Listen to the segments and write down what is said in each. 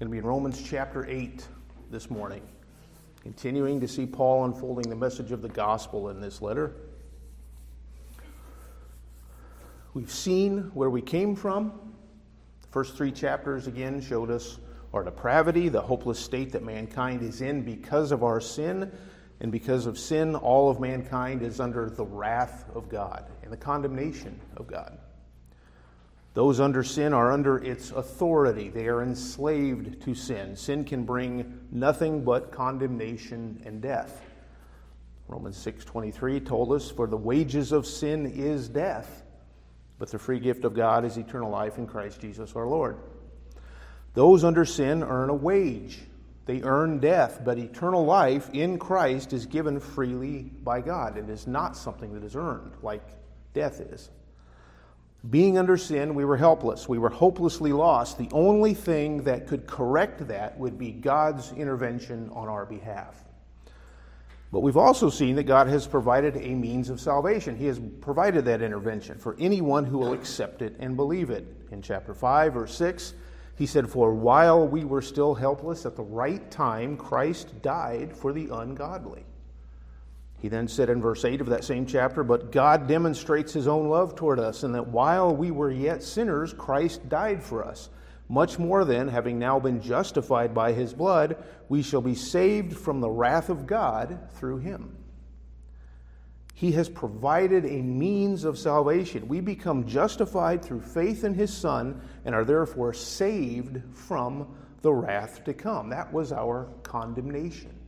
going to be in Romans chapter 8 this morning, continuing to see Paul unfolding the message of the gospel in this letter. We've seen where we came from. The first three chapters again showed us our depravity, the hopeless state that mankind is in because of our sin. And because of sin, all of mankind is under the wrath of God and the condemnation of God. Those under sin are under its authority. They are enslaved to sin. Sin can bring nothing but condemnation and death. Romans 6:23 told us for the wages of sin is death, but the free gift of God is eternal life in Christ Jesus our Lord. Those under sin earn a wage. They earn death, but eternal life in Christ is given freely by God. It is not something that is earned like death is. Being under sin, we were helpless. We were hopelessly lost. The only thing that could correct that would be God's intervention on our behalf. But we've also seen that God has provided a means of salvation. He has provided that intervention for anyone who will accept it and believe it. In chapter 5, verse 6, he said, For while we were still helpless, at the right time, Christ died for the ungodly. He then said in verse 8 of that same chapter, But God demonstrates his own love toward us, in that while we were yet sinners, Christ died for us. Much more then, having now been justified by his blood, we shall be saved from the wrath of God through him. He has provided a means of salvation. We become justified through faith in his Son and are therefore saved from the wrath to come. That was our condemnation.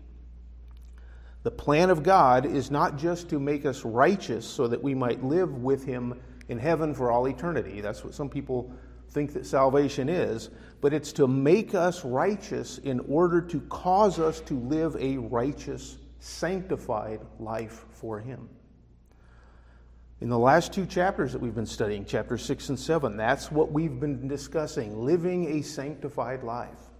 The plan of God is not just to make us righteous so that we might live with Him in heaven for all eternity. That's what some people think that salvation is. But it's to make us righteous in order to cause us to live a righteous, sanctified life for Him. In the last two chapters that we've been studying, chapters 6 and 7, that's what we've been discussing living a sanctified life.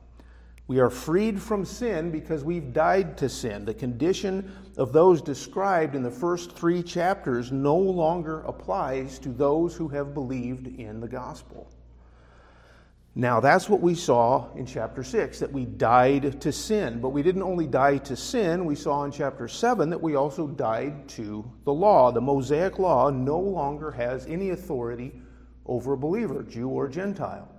We are freed from sin because we've died to sin. The condition of those described in the first three chapters no longer applies to those who have believed in the gospel. Now, that's what we saw in chapter 6, that we died to sin. But we didn't only die to sin, we saw in chapter 7 that we also died to the law. The Mosaic law no longer has any authority over a believer, Jew or Gentile.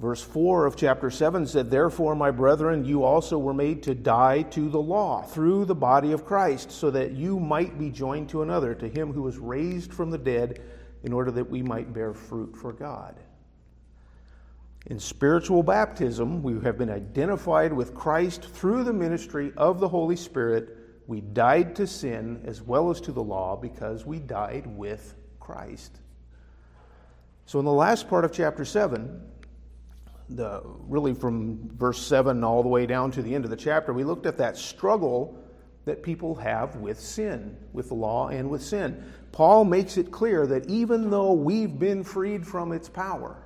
Verse 4 of chapter 7 said, Therefore, my brethren, you also were made to die to the law through the body of Christ, so that you might be joined to another, to him who was raised from the dead, in order that we might bear fruit for God. In spiritual baptism, we have been identified with Christ through the ministry of the Holy Spirit. We died to sin as well as to the law because we died with Christ. So, in the last part of chapter 7, the, really from verse 7 all the way down to the end of the chapter, we looked at that struggle that people have with sin, with the law and with sin. Paul makes it clear that even though we've been freed from its power,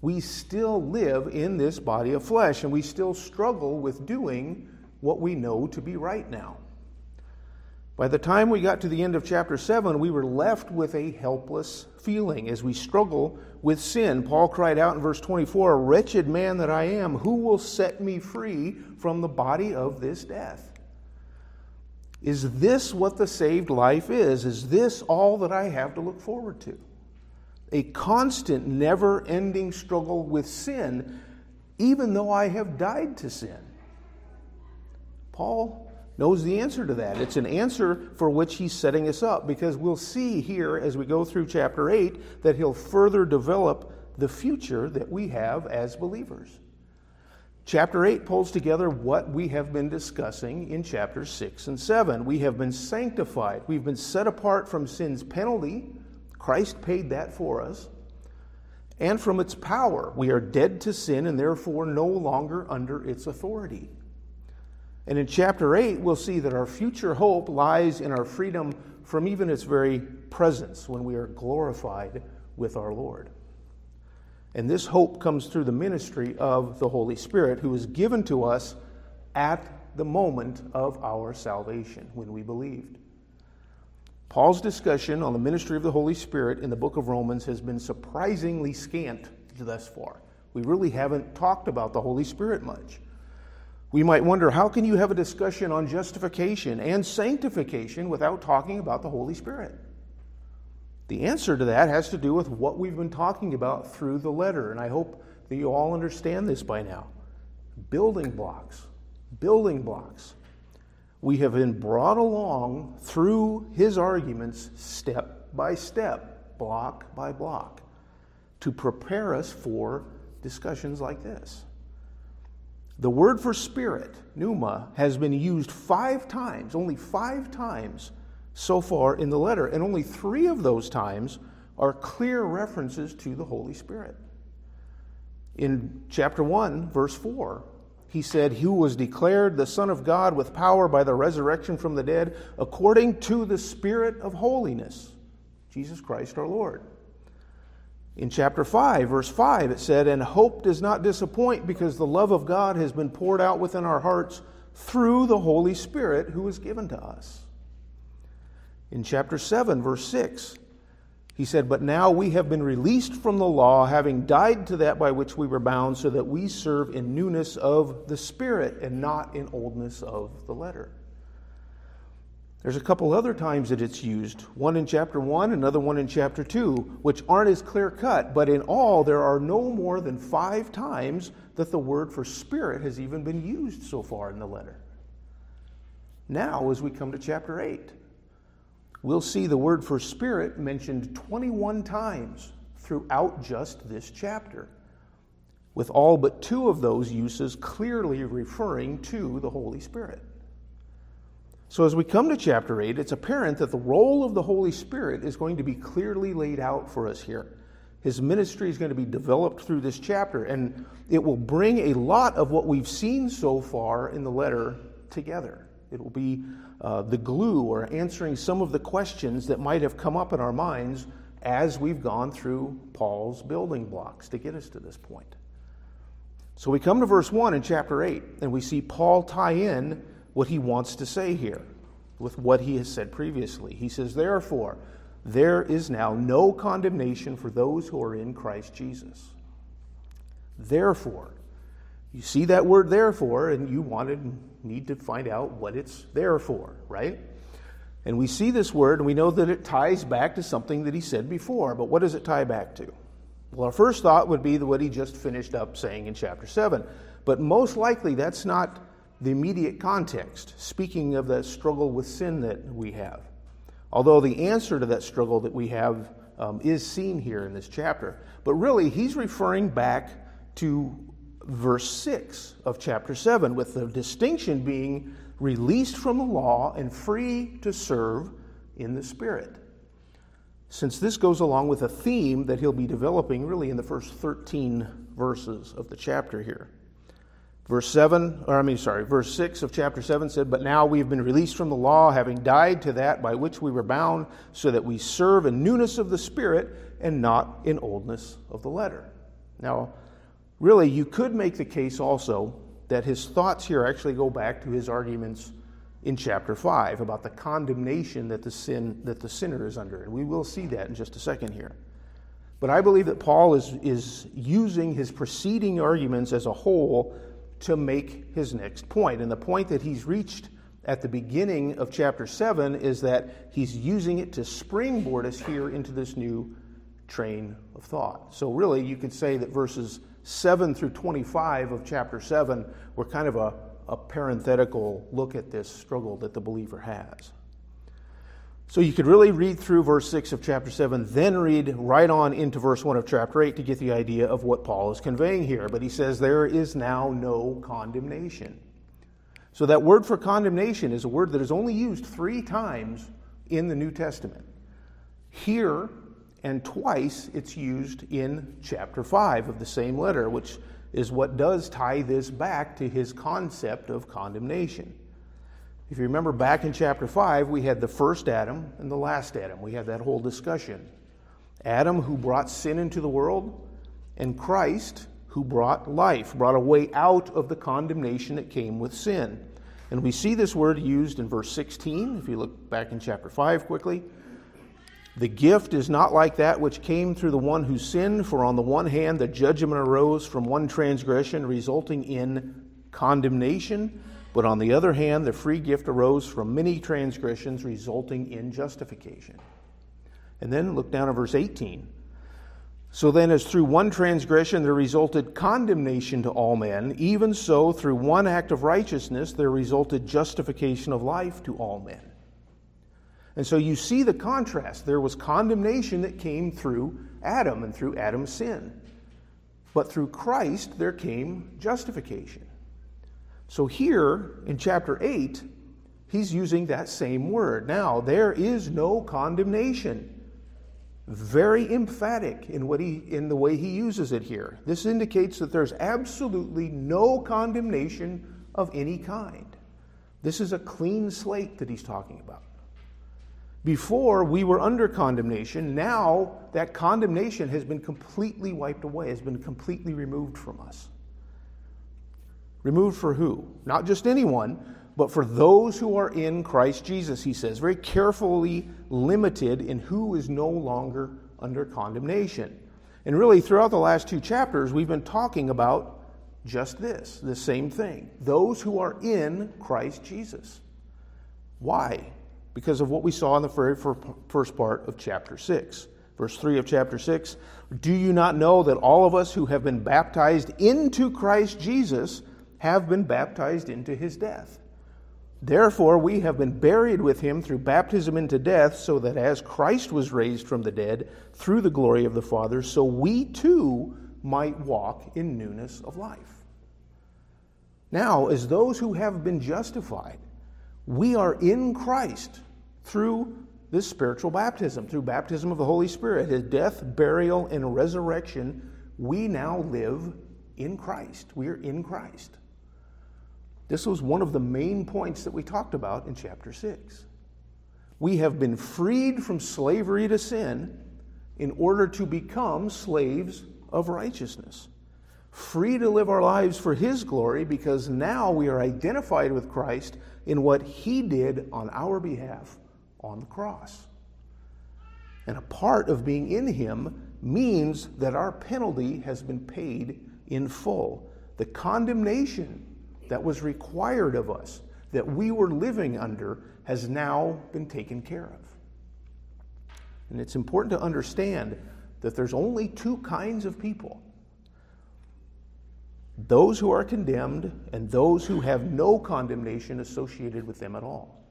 we still live in this body of flesh and we still struggle with doing what we know to be right now. By the time we got to the end of chapter 7, we were left with a helpless feeling as we struggle with sin. Paul cried out in verse 24, Wretched man that I am, who will set me free from the body of this death? Is this what the saved life is? Is this all that I have to look forward to? A constant, never ending struggle with sin, even though I have died to sin. Paul knows the answer to that. It's an answer for which he's setting us up because we'll see here as we go through chapter 8 that he'll further develop the future that we have as believers. Chapter 8 pulls together what we have been discussing in chapters 6 and 7. We have been sanctified, we've been set apart from sin's penalty. Christ paid that for us. And from its power. We are dead to sin and therefore no longer under its authority. And in chapter 8, we'll see that our future hope lies in our freedom from even its very presence when we are glorified with our Lord. And this hope comes through the ministry of the Holy Spirit, who is given to us at the moment of our salvation when we believed. Paul's discussion on the ministry of the Holy Spirit in the book of Romans has been surprisingly scant thus far. We really haven't talked about the Holy Spirit much. We might wonder how can you have a discussion on justification and sanctification without talking about the Holy Spirit? The answer to that has to do with what we've been talking about through the letter, and I hope that you all understand this by now. Building blocks. Building blocks. We have been brought along through his arguments step by step, block by block, to prepare us for discussions like this. The word for spirit, pneuma, has been used five times, only five times so far in the letter, and only three of those times are clear references to the Holy Spirit. In chapter 1, verse 4, he said, Who was declared the Son of God with power by the resurrection from the dead, according to the Spirit of holiness, Jesus Christ our Lord. In chapter 5, verse 5, it said, And hope does not disappoint because the love of God has been poured out within our hearts through the Holy Spirit who is given to us. In chapter 7, verse 6, he said, But now we have been released from the law, having died to that by which we were bound, so that we serve in newness of the Spirit and not in oldness of the letter. There's a couple other times that it's used, one in chapter 1, another one in chapter 2, which aren't as clear cut, but in all, there are no more than five times that the word for spirit has even been used so far in the letter. Now, as we come to chapter 8, we'll see the word for spirit mentioned 21 times throughout just this chapter, with all but two of those uses clearly referring to the Holy Spirit. So, as we come to chapter 8, it's apparent that the role of the Holy Spirit is going to be clearly laid out for us here. His ministry is going to be developed through this chapter, and it will bring a lot of what we've seen so far in the letter together. It will be uh, the glue or answering some of the questions that might have come up in our minds as we've gone through Paul's building blocks to get us to this point. So we come to verse 1 in chapter 8, and we see Paul tie in what he wants to say here with what he has said previously. He says, Therefore, there is now no condemnation for those who are in Christ Jesus. Therefore, you see that word therefore, and you wanted need to find out what it's there for, right? And we see this word, and we know that it ties back to something that he said before. But what does it tie back to? Well, our first thought would be what he just finished up saying in chapter 7. But most likely, that's not the immediate context, speaking of the struggle with sin that we have. Although the answer to that struggle that we have um, is seen here in this chapter. But really, he's referring back to verse 6 of chapter 7, with the distinction being released from the law and free to serve in the Spirit. Since this goes along with a theme that he'll be developing really in the first 13 verses of the chapter here. Verse 7, or I mean, sorry, verse 6 of chapter 7 said, But now we've been released from the law, having died to that by which we were bound, so that we serve in newness of the Spirit and not in oldness of the letter. Now, really, you could make the case also that his thoughts here actually go back to his arguments in chapter 5 about the condemnation that the, sin, that the sinner is under. And we will see that in just a second here. But I believe that Paul is, is using his preceding arguments as a whole to make his next point. And the point that he's reached at the beginning of chapter 7 is that he's using it to springboard us here into this new train of thought. So, really, you could say that verses 7 through 25 of chapter 7 were kind of a, a parenthetical look at this struggle that the believer has. So you could really read through verse 6 of chapter 7, then read right on into verse 1 of chapter 8 to get the idea of what Paul is conveying here. But he says, There is now no condemnation. So that word for condemnation is a word that is only used three times in the New Testament. Here and twice it's used in chapter 5 of the same letter, which is what does tie this back to his concept of condemnation. If you remember back in chapter 5, we had the first Adam and the last Adam. We had that whole discussion. Adam, who brought sin into the world, and Christ, who brought life, brought a way out of the condemnation that came with sin. And we see this word used in verse 16, if you look back in chapter 5 quickly. The gift is not like that which came through the one who sinned, for on the one hand, the judgment arose from one transgression, resulting in condemnation, but on the other hand, the free gift arose from many transgressions, resulting in justification. And then look down at verse 18. So then, as through one transgression there resulted condemnation to all men, even so, through one act of righteousness there resulted justification of life to all men. And so you see the contrast. There was condemnation that came through Adam and through Adam's sin. But through Christ, there came justification. So here in chapter 8, he's using that same word. Now, there is no condemnation. Very emphatic in, what he, in the way he uses it here. This indicates that there's absolutely no condemnation of any kind. This is a clean slate that he's talking about. Before, we were under condemnation. Now, that condemnation has been completely wiped away, has been completely removed from us. Removed for who? Not just anyone, but for those who are in Christ Jesus, he says. Very carefully limited in who is no longer under condemnation. And really, throughout the last two chapters, we've been talking about just this, the same thing. Those who are in Christ Jesus. Why? because of what we saw in the very first part of chapter 6. Verse 3 of chapter 6 Do you not know that all of us who have been baptized into Christ Jesus have been baptized into his death? Therefore, we have been buried with him through baptism into death, so that as Christ was raised from the dead through the glory of the Father, so we too might walk in newness of life. Now, as those who have been justified, we are in Christ through this spiritual baptism, through baptism of the Holy Spirit, his death, burial, and resurrection, we now live in Christ. We are in Christ. This was one of the main points that we talked about in chapter 6. We have been freed from slavery to sin in order to become slaves of righteousness. Free to live our lives for His glory because now we are identified with Christ in what He did on our behalf on the cross. And a part of being in Him means that our penalty has been paid in full. The condemnation that was required of us, that we were living under, has now been taken care of. And it's important to understand that there's only two kinds of people those who are condemned and those who have no condemnation associated with them at all.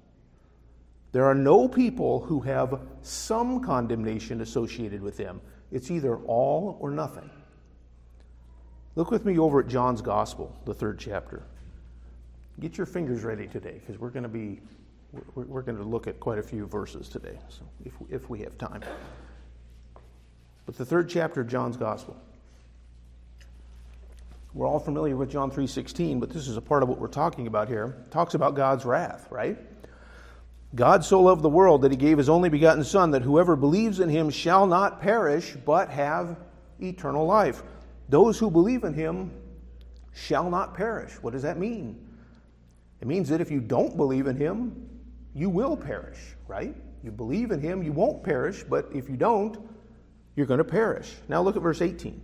There are no people who have some condemnation associated with them. It's either all or nothing. Look with me over at John's Gospel, the third chapter. Get your fingers ready today because we're going to be we're, we're, going to look at quite a few verses today, so if, if we have time. But the third chapter of John's Gospel. We're all familiar with John 3:16, but this is a part of what we're talking about here. It talks about God's wrath, right? God so loved the world that he gave his only begotten Son, that whoever believes in him shall not perish, but have eternal life. Those who believe in him shall not perish. What does that mean? It means that if you don't believe in him, you will perish, right? You believe in him, you won't perish, but if you don't, you're going to perish. Now look at verse 18.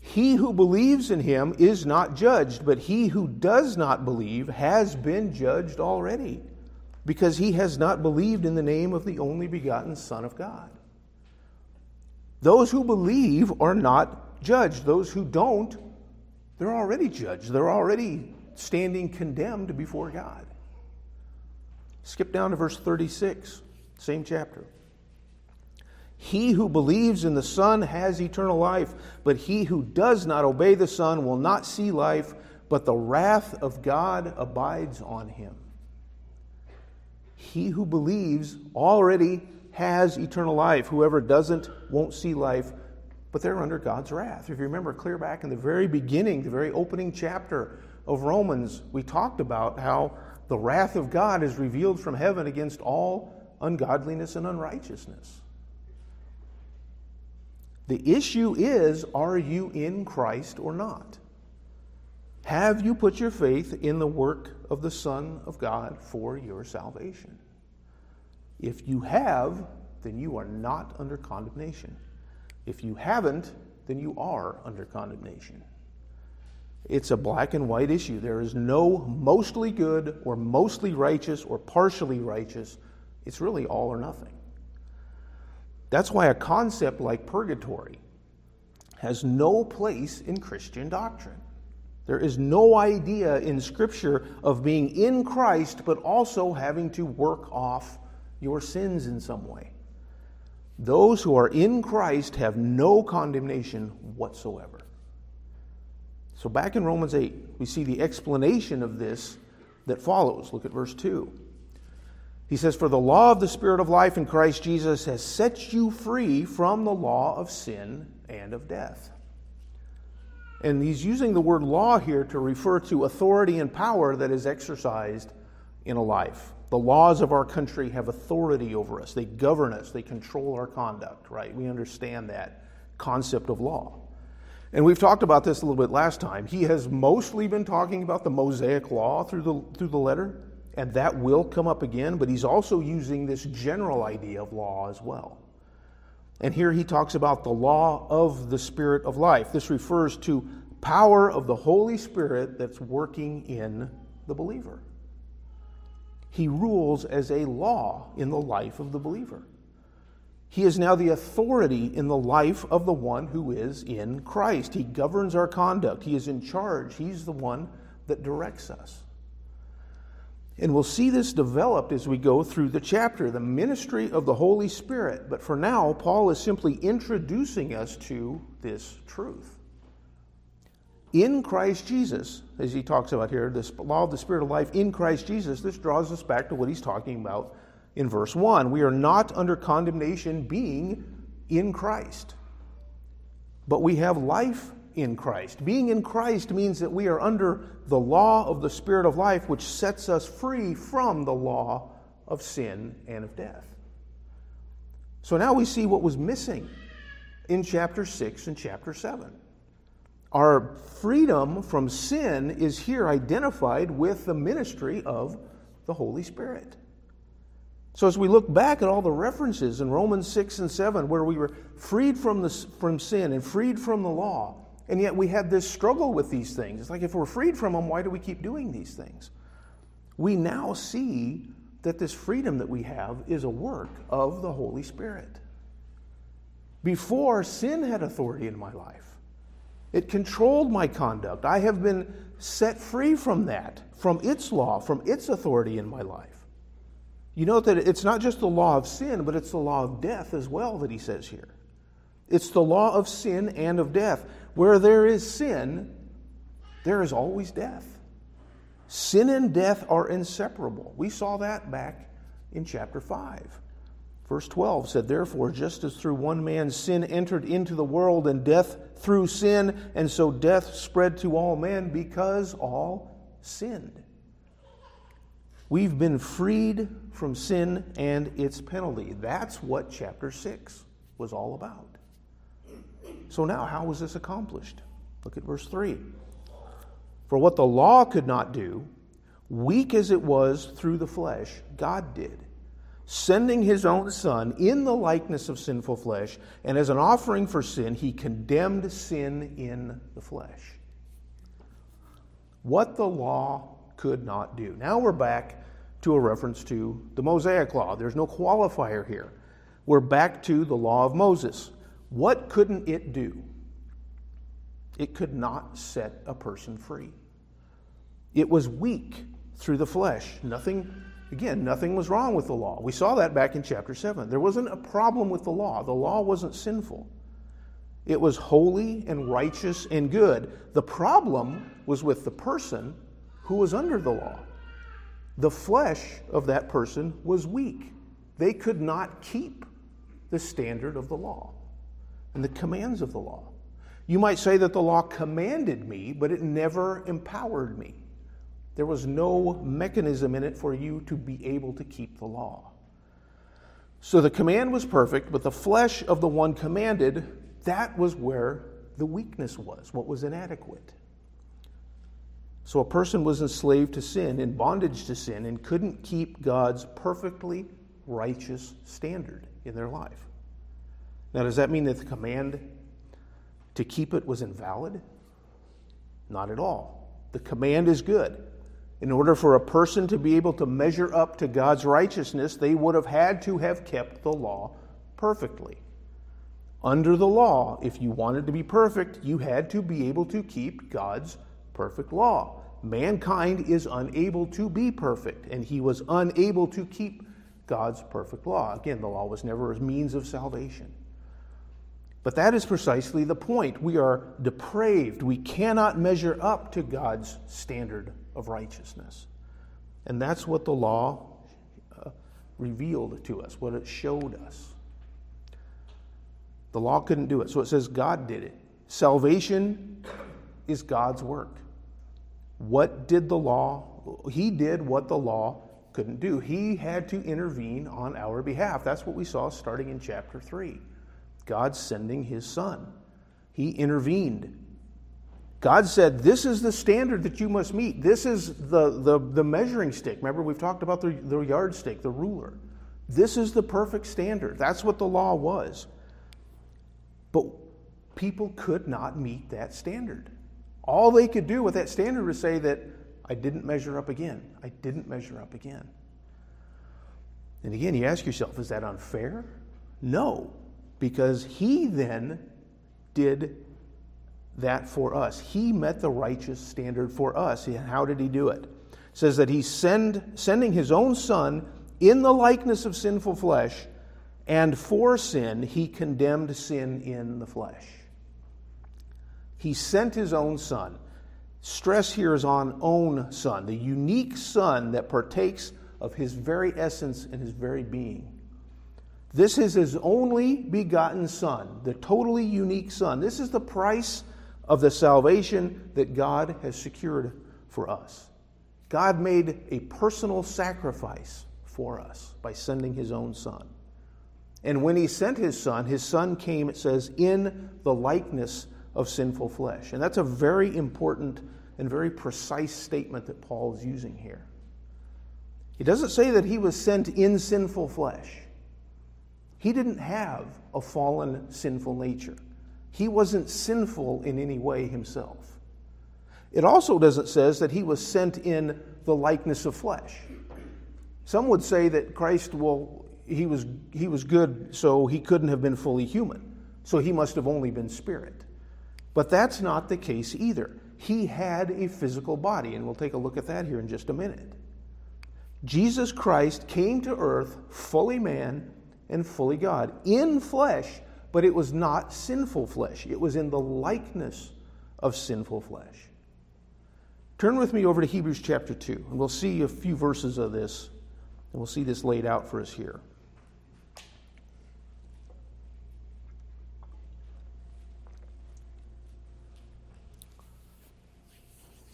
He who believes in him is not judged, but he who does not believe has been judged already because he has not believed in the name of the only begotten Son of God. Those who believe are not judged. Those who don't, they're already judged. They're already standing condemned before God. Skip down to verse 36, same chapter. He who believes in the Son has eternal life, but he who does not obey the Son will not see life, but the wrath of God abides on him. He who believes already has eternal life. Whoever doesn't won't see life, but they're under God's wrath. If you remember clear back in the very beginning, the very opening chapter of Romans, we talked about how the wrath of God is revealed from heaven against all ungodliness and unrighteousness. The issue is are you in Christ or not? Have you put your faith in the work of the Son of God for your salvation? If you have, then you are not under condemnation. If you haven't, then you are under condemnation. It's a black and white issue. There is no mostly good or mostly righteous or partially righteous. It's really all or nothing. That's why a concept like purgatory has no place in Christian doctrine. There is no idea in Scripture of being in Christ, but also having to work off your sins in some way. Those who are in Christ have no condemnation whatsoever. So, back in Romans 8, we see the explanation of this that follows. Look at verse 2. He says, For the law of the Spirit of life in Christ Jesus has set you free from the law of sin and of death. And he's using the word law here to refer to authority and power that is exercised in a life. The laws of our country have authority over us, they govern us, they control our conduct, right? We understand that concept of law. And we've talked about this a little bit last time. He has mostly been talking about the Mosaic law through the, through the letter, and that will come up again, but he's also using this general idea of law as well. And here he talks about the law of the Spirit of life. This refers to power of the Holy Spirit that's working in the believer. He rules as a law in the life of the believer. He is now the authority in the life of the one who is in Christ. He governs our conduct. He is in charge. He's the one that directs us. And we'll see this developed as we go through the chapter, the ministry of the Holy Spirit. But for now, Paul is simply introducing us to this truth. In Christ Jesus, as he talks about here, this law of the Spirit of life in Christ Jesus, this draws us back to what he's talking about in verse 1. We are not under condemnation being in Christ, but we have life in Christ. Being in Christ means that we are under the law of the Spirit of life, which sets us free from the law of sin and of death. So now we see what was missing in chapter 6 and chapter 7. Our freedom from sin is here identified with the ministry of the Holy Spirit. So, as we look back at all the references in Romans 6 and 7, where we were freed from, the, from sin and freed from the law, and yet we had this struggle with these things. It's like if we're freed from them, why do we keep doing these things? We now see that this freedom that we have is a work of the Holy Spirit. Before, sin had authority in my life, it controlled my conduct. I have been set free from that, from its law, from its authority in my life. You note that it's not just the law of sin, but it's the law of death as well that he says here. It's the law of sin and of death. Where there is sin, there is always death. Sin and death are inseparable. We saw that back in chapter 5. Verse 12 said, Therefore, just as through one man sin entered into the world, and death through sin, and so death spread to all men because all sinned. We've been freed from sin and its penalty. That's what chapter 6 was all about. So, now, how was this accomplished? Look at verse 3. For what the law could not do, weak as it was through the flesh, God did, sending his own Son in the likeness of sinful flesh, and as an offering for sin, he condemned sin in the flesh. What the law could not do. Now we're back to a reference to the Mosaic Law. There's no qualifier here. We're back to the law of Moses. What couldn't it do? It could not set a person free. It was weak through the flesh. Nothing, again, nothing was wrong with the law. We saw that back in chapter 7. There wasn't a problem with the law, the law wasn't sinful. It was holy and righteous and good. The problem was with the person who was under the law. The flesh of that person was weak. They could not keep the standard of the law and the commands of the law. You might say that the law commanded me, but it never empowered me. There was no mechanism in it for you to be able to keep the law. So the command was perfect, but the flesh of the one commanded, that was where the weakness was, what was inadequate. So a person was enslaved to sin, in bondage to sin, and couldn't keep God's perfectly righteous standard. in their life. Now, does that mean that the command to keep it was invalid? Not at all. The command is good. In order for a person to be able to measure up to God's righteousness, they would have had to have kept the law perfectly. Under the law, if you wanted to be perfect, you had to be able to keep God's perfect law. Mankind is unable to be perfect, and he was unable to keep God's perfect law. Again, the law was never a means of salvation. But that is precisely the point. We are depraved. We cannot measure up to God's standard of righteousness. And that's what the law uh, revealed to us, what it showed us. The law couldn't do it. So it says God did it. Salvation is God's work. What did the law? He did what the law couldn't do. He had to intervene on our behalf. That's what we saw starting in chapter 3. God sending his son. He intervened. God said, This is the standard that you must meet. This is the, the, the measuring stick. Remember, we've talked about the, the yardstick, the ruler. This is the perfect standard. That's what the law was. But people could not meet that standard. All they could do with that standard was say that I didn't measure up again. I didn't measure up again. And again, you ask yourself, is that unfair? No because he then did that for us. He met the righteous standard for us. How did he do it? it says that he send, sending his own son in the likeness of sinful flesh, and for sin, he condemned sin in the flesh. He sent his own son. Stress here is on own son, the unique son that partakes of his very essence and his very being. This is his only begotten Son, the totally unique Son. This is the price of the salvation that God has secured for us. God made a personal sacrifice for us by sending his own Son. And when he sent his Son, his Son came, it says, in the likeness of sinful flesh. And that's a very important and very precise statement that Paul is using here. He doesn't say that he was sent in sinful flesh. He didn't have a fallen, sinful nature. He wasn't sinful in any way himself. It also doesn't says that he was sent in the likeness of flesh. Some would say that Christ, well, he was, he was good, so he couldn't have been fully human. So he must have only been spirit. But that's not the case either. He had a physical body, and we'll take a look at that here in just a minute. Jesus Christ came to earth fully man and fully God in flesh, but it was not sinful flesh. It was in the likeness of sinful flesh. Turn with me over to Hebrews chapter 2, and we'll see a few verses of this, and we'll see this laid out for us here.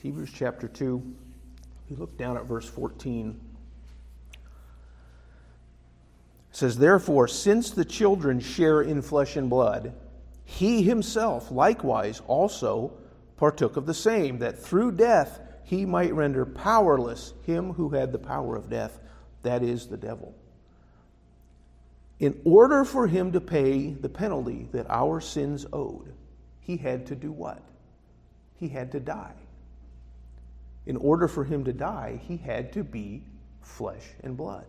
Hebrews chapter 2, if you look down at verse 14 says, Therefore, since the children share in flesh and blood, he himself likewise also partook of the same, that through death he might render powerless him who had the power of death, that is, the devil. In order for him to pay the penalty that our sins owed, he had to do what? He had to die. In order for him to die, he had to be flesh and blood.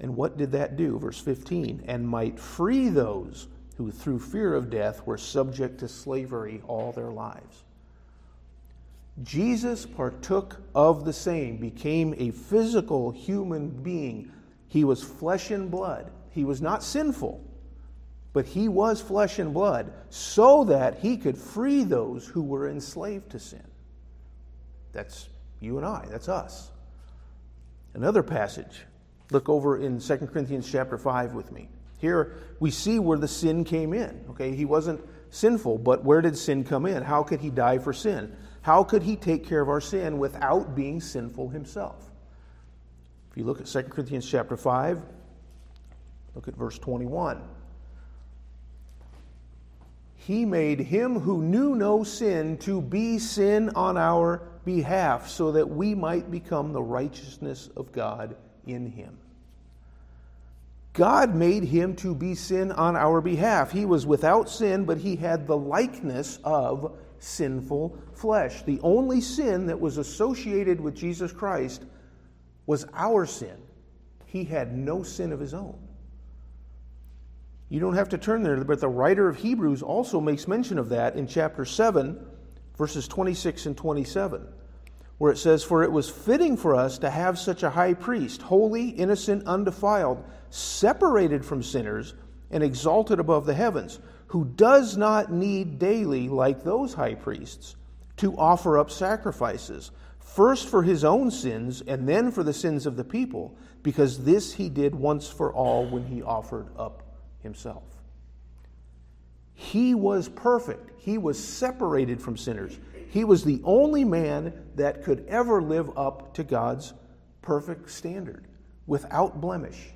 And what did that do? Verse 15, and might free those who through fear of death were subject to slavery all their lives. Jesus partook of the same, became a physical human being. He was flesh and blood. He was not sinful, but he was flesh and blood so that he could free those who were enslaved to sin. That's you and I, that's us. Another passage, Look over in 2 Corinthians chapter 5 with me. Here we see where the sin came in. Okay, he wasn't sinful, but where did sin come in? How could he die for sin? How could he take care of our sin without being sinful himself? If you look at 2 Corinthians chapter 5, look at verse 21. He made him who knew no sin to be sin on our behalf, so that we might become the righteousness of God in him. God made him to be sin on our behalf. He was without sin, but he had the likeness of sinful flesh. The only sin that was associated with Jesus Christ was our sin. He had no sin of his own. You don't have to turn there, but the writer of Hebrews also makes mention of that in chapter 7, verses 26 and 27, where it says, For it was fitting for us to have such a high priest, holy, innocent, undefiled, separated from sinners, and exalted above the heavens, who does not need daily, like those high priests, to offer up sacrifices, first for his own sins and then for the sins of the people, because this he did once for all when he offered up himself. He was perfect. He was separated from sinners. He was the only man that could ever live up to God's perfect standard without blemish.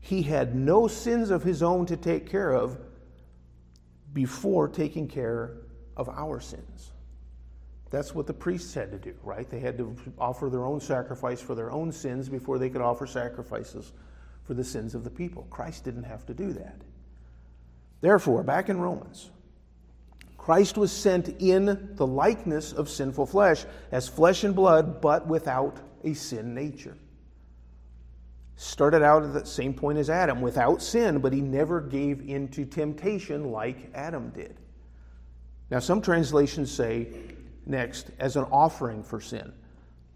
He had no sins of his own to take care of before taking care of our sins. That's what the priests had to do, right? They had to offer their own sacrifice for their own sins before they could offer sacrifices for the sins of the people. Christ didn't have to do that. Therefore, back in Romans, Christ was sent in the likeness of sinful flesh, as flesh and blood, but without a sin nature started out at the same point as Adam, without sin, but he never gave into temptation like Adam did. Now, some translations say next, as an offering for sin.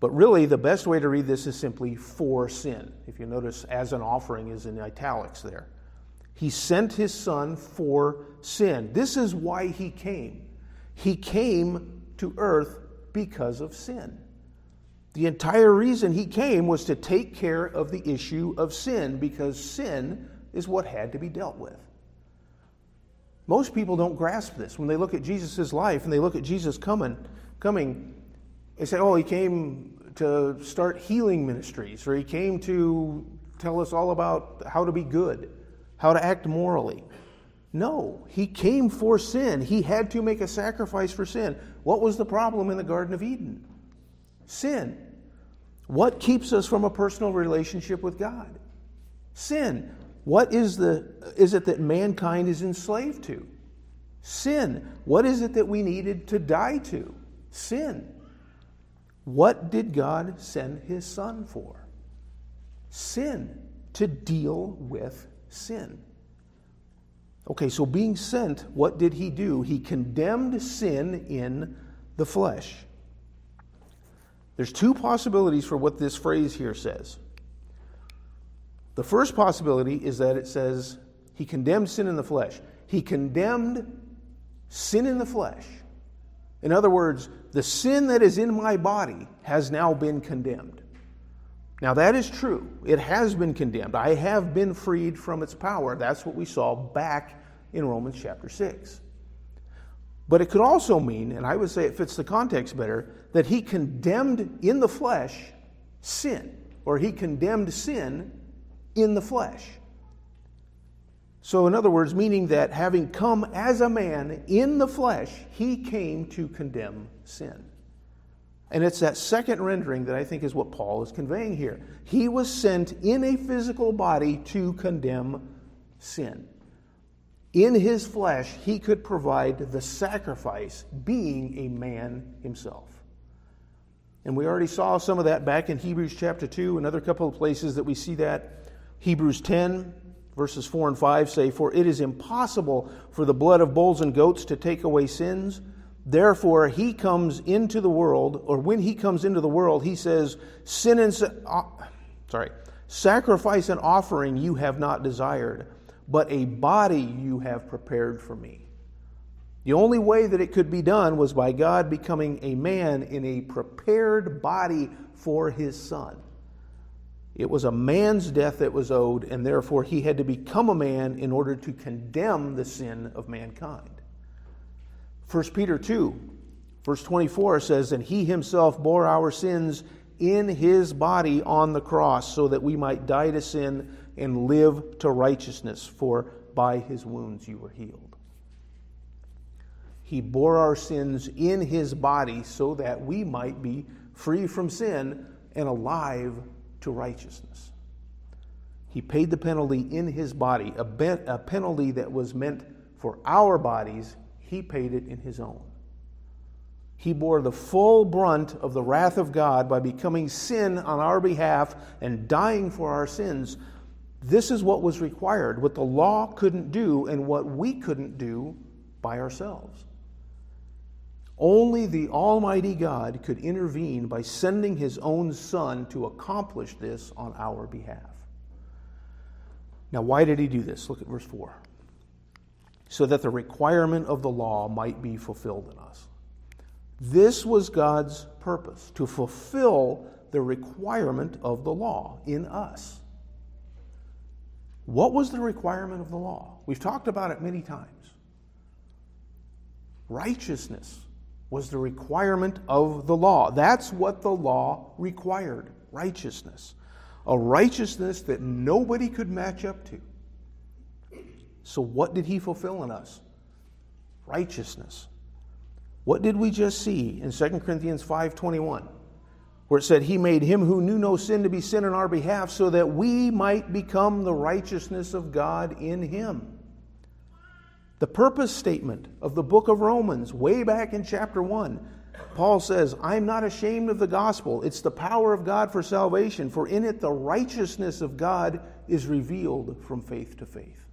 But really, the best way to read this is simply for sin. If you notice, as an offering is in italics there. He sent his son for sin. This is why he came. He came to earth because of sin. The entire reason he came was to take care of the issue of sin because sin is what had to be dealt with. Most people don't grasp this. When they look at Jesus' life and they look at Jesus coming, coming, they say, oh, he came to start healing ministries, or he came to tell us all about how to be good, how to act morally. No, he came for sin. He had to make a sacrifice for sin. What was the problem in the Garden of Eden? Sin. What keeps us from a personal relationship with God? Sin. What is, the, is it that mankind is enslaved to? Sin. What is it that we needed to die to? Sin. What did God send his son for? Sin. To deal with sin. Okay, so being sent, what did he do? He condemned sin in the flesh. There's two possibilities for what this phrase here says. The first possibility is that it says he condemned sin in the flesh. He condemned sin in the flesh. In other words, the sin that is in my body has now been condemned. Now, that is true. It has been condemned. I have been freed from its power. That's what we saw back in Romans chapter 6. But it could also mean, and I would say it fits the context better, that he condemned in the flesh sin, or he condemned sin in the flesh. So, in other words, meaning that having come as a man in the flesh, he came to condemn sin. And it's that second rendering that I think is what Paul is conveying here. He was sent in a physical body to condemn sin in his flesh, he could provide the sacrifice, being a man himself. And we already saw some of that back in Hebrews chapter 2, another couple of places that we see that. Hebrews 10, verses 4 and 5 say, For it is impossible for the blood of bulls and goats to take away sins. Therefore, he comes into the world, or when he comes into the world, he says, Sin and, uh, sorry, sacrifice and offering you have not desired but a body you have prepared for me. The only way that it could be done was by God becoming a man in a prepared body for his son. It was a man's death that was owed, and therefore he had to become a man in order to condemn the sin of mankind. 1 Peter 2, verse 24 says, And he himself bore our sins in his body on the cross, so that we might die to sin and live to righteousness, for by his wounds you were healed. He bore our sins in his body so that we might be free from sin and alive to righteousness. He paid the penalty in his body, a, be- a penalty that was meant for our bodies. He paid it in his own. He bore the full brunt of the wrath of God by becoming sin on our behalf and dying for our sins. This is what was required, what the law couldn't do, and what we couldn't do by ourselves. Only the Almighty God could intervene by sending His own Son to accomplish this on our behalf. Now, why did He do this? Look at verse 4. So that the requirement of the law might be fulfilled in us. This was God's purpose, to fulfill the requirement of the law in us. What was the requirement of the law? We've talked about it many times. Righteousness was the requirement of the law. That's what the law required righteousness. A righteousness that nobody could match up to. So, what did he fulfill in us? Righteousness. What did we just see in 2 Corinthians 5:21? Where it said he made him who knew no sin to be sin on our behalf so that we might become the righteousness of God in him. The purpose statement of the book of Romans, way back in chapter 1, Paul says, I'm not ashamed of the gospel. It's the power of God for salvation, for in it the righteousness of God is revealed from faith to faith.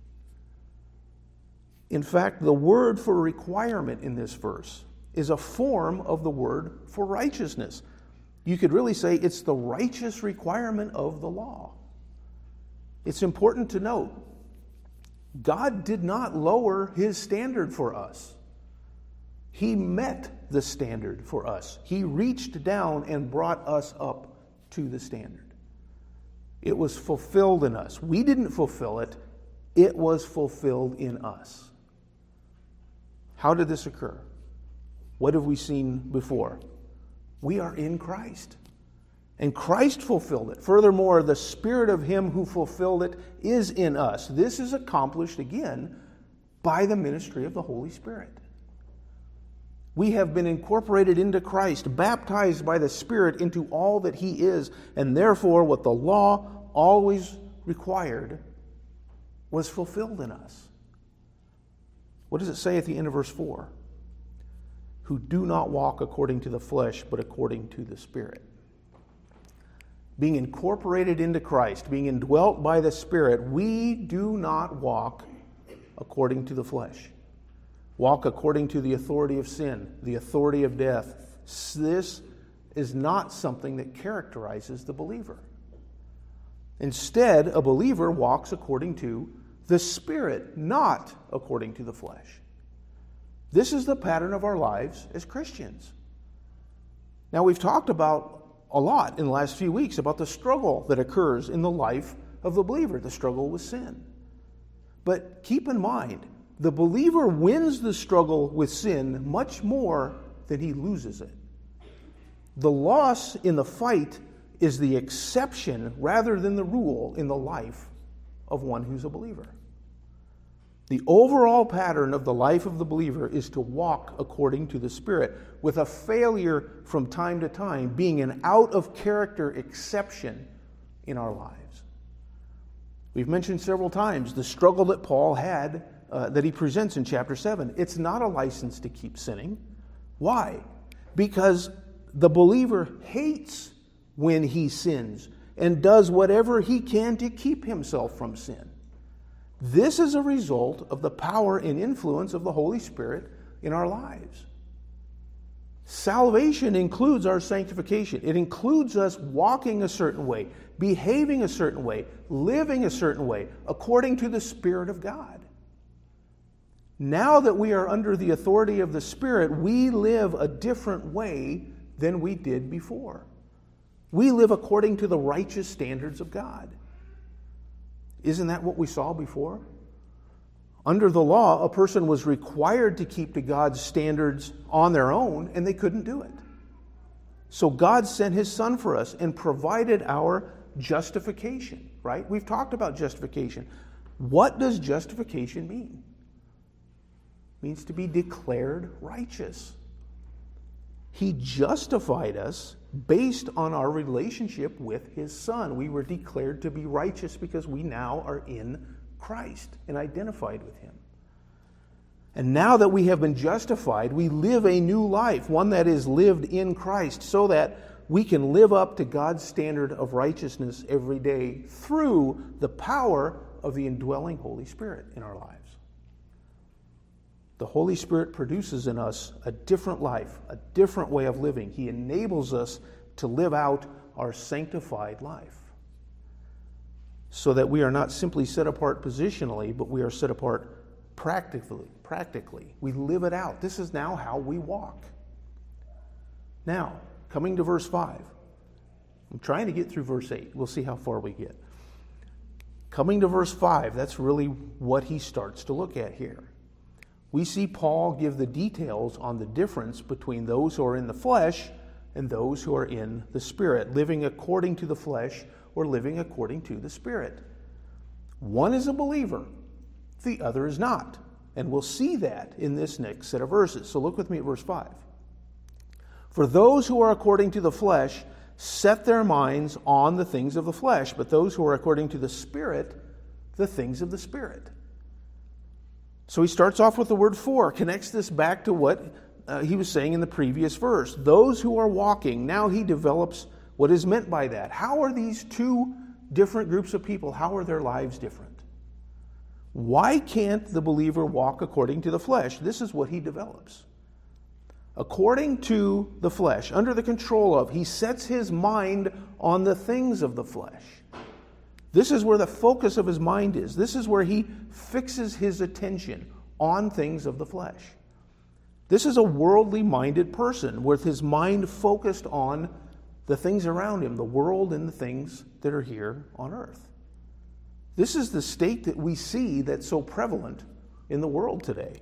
In fact, the word for requirement in this verse is a form of the word for righteousness. You could really say it's the righteous requirement of the law. It's important to note God did not lower his standard for us. He met the standard for us. He reached down and brought us up to the standard. It was fulfilled in us. We didn't fulfill it, it was fulfilled in us. How did this occur? What have we seen before? We are in Christ. And Christ fulfilled it. Furthermore, the Spirit of Him who fulfilled it is in us. This is accomplished again by the ministry of the Holy Spirit. We have been incorporated into Christ, baptized by the Spirit into all that He is, and therefore, what the law always required was fulfilled in us. What does it say at the end of verse 4? Who do not walk according to the flesh, but according to the Spirit being incorporated into Christ, being indwelt by the Spirit, we do not walk according to the flesh. Walk according to the authority of sin, the authority of death. This is not something that characterizes the believer. Instead, a believer walks according to the Spirit, not according to the flesh. This is the pattern of our lives as Christians. Now, we've talked about a lot in the last few weeks about the struggle that occurs in the life of the believer, the struggle with sin. But keep in mind, the believer wins the struggle with sin much more than he loses it. The loss in the fight is the exception rather than the rule in the life of one who's a believer. The overall pattern of the life of the believer is to walk according to the Spirit, with a failure from time to time being an out of character exception in our lives. We've mentioned several times the struggle that Paul had uh, that he presents in chapter 7. It's not a license to keep sinning. Why? Because the believer hates when he sins and does whatever he can to keep himself from sin. This is a result of the power and influence of the Holy Spirit in our lives. Salvation includes our sanctification. It includes us walking a certain way, behaving a certain way, living a certain way, according to the Spirit of God. Now that we are under the authority of the Spirit, we live a different way than we did before. We live according to the righteous standards of God. Isn't that what we saw before? Under the law, a person was required to keep to God's standards on their own, and they couldn't do it. So God sent his son for us and provided our justification, right? We've talked about justification. What does justification mean? It means to be declared righteous. He justified us based on our relationship with His Son. We were declared to be righteous because we now are in Christ and identified with Him. And now that we have been justified, we live a new life, one that is lived in Christ, so that we can live up to God's standard of righteousness every day through the power of the indwelling Holy Spirit in our lives. The Holy Spirit produces in us a different life, a different way of living. He enables us to live out our sanctified life so that we are not simply set apart positionally, but we are set apart practically. Practically, we live it out. This is now how we walk. Now, coming to verse 5. I'm trying to get through verse 8. We'll see how far we get. Coming to verse 5, that's really what he starts to look at here we see Paul give the details on the difference between those who are in the flesh and those who are in the Spirit, living according to the flesh or living according to the Spirit. One is a believer, the other is not. And we'll see that in this next set of verses. So look with me at verse 5. For those who are according to the flesh set their minds on the things of the flesh, but those who are according to the Spirit, the things of the Spirit. So he starts off with the word for, connects this back to what uh, he was saying in the previous verse. Those who are walking, now he develops what is meant by that. How are these two different groups of people, how are their lives different? Why can't the believer walk according to the flesh? This is what he develops. According to the flesh, under the control of, he sets his mind on the things of the flesh. This is where the focus of his mind is. This is where he fixes his attention on things of the flesh. This is a worldly minded person with his mind focused on the things around him, the world and the things that are here on earth. This is the state that we see that's so prevalent in the world today,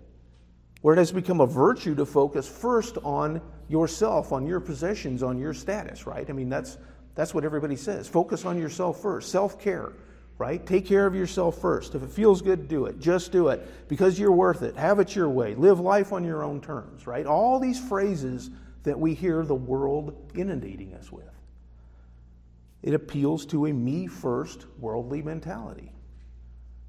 where it has become a virtue to focus first on yourself, on your possessions, on your status, right? I mean, that's that's what everybody says. Focus on yourself first. Self care, right? Take care of yourself first. If it feels good, do it. Just do it because you're worth it. Have it your way. Live life on your own terms, right? All these phrases that we hear the world inundating us with. It appeals to a me first worldly mentality.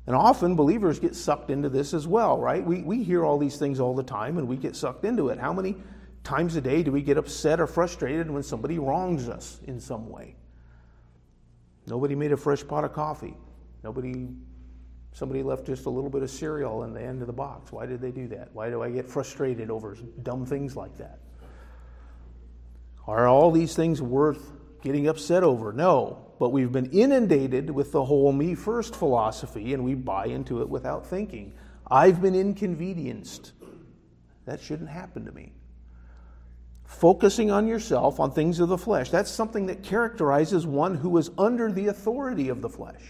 And often believers get sucked into this as well, right? We, we hear all these things all the time and we get sucked into it. How many times a day do we get upset or frustrated when somebody wrongs us in some way? Nobody made a fresh pot of coffee. Nobody, somebody left just a little bit of cereal in the end of the box. Why did they do that? Why do I get frustrated over dumb things like that? Are all these things worth getting upset over? No. But we've been inundated with the whole me first philosophy and we buy into it without thinking. I've been inconvenienced. That shouldn't happen to me focusing on yourself, on things of the flesh. That's something that characterizes one who is under the authority of the flesh.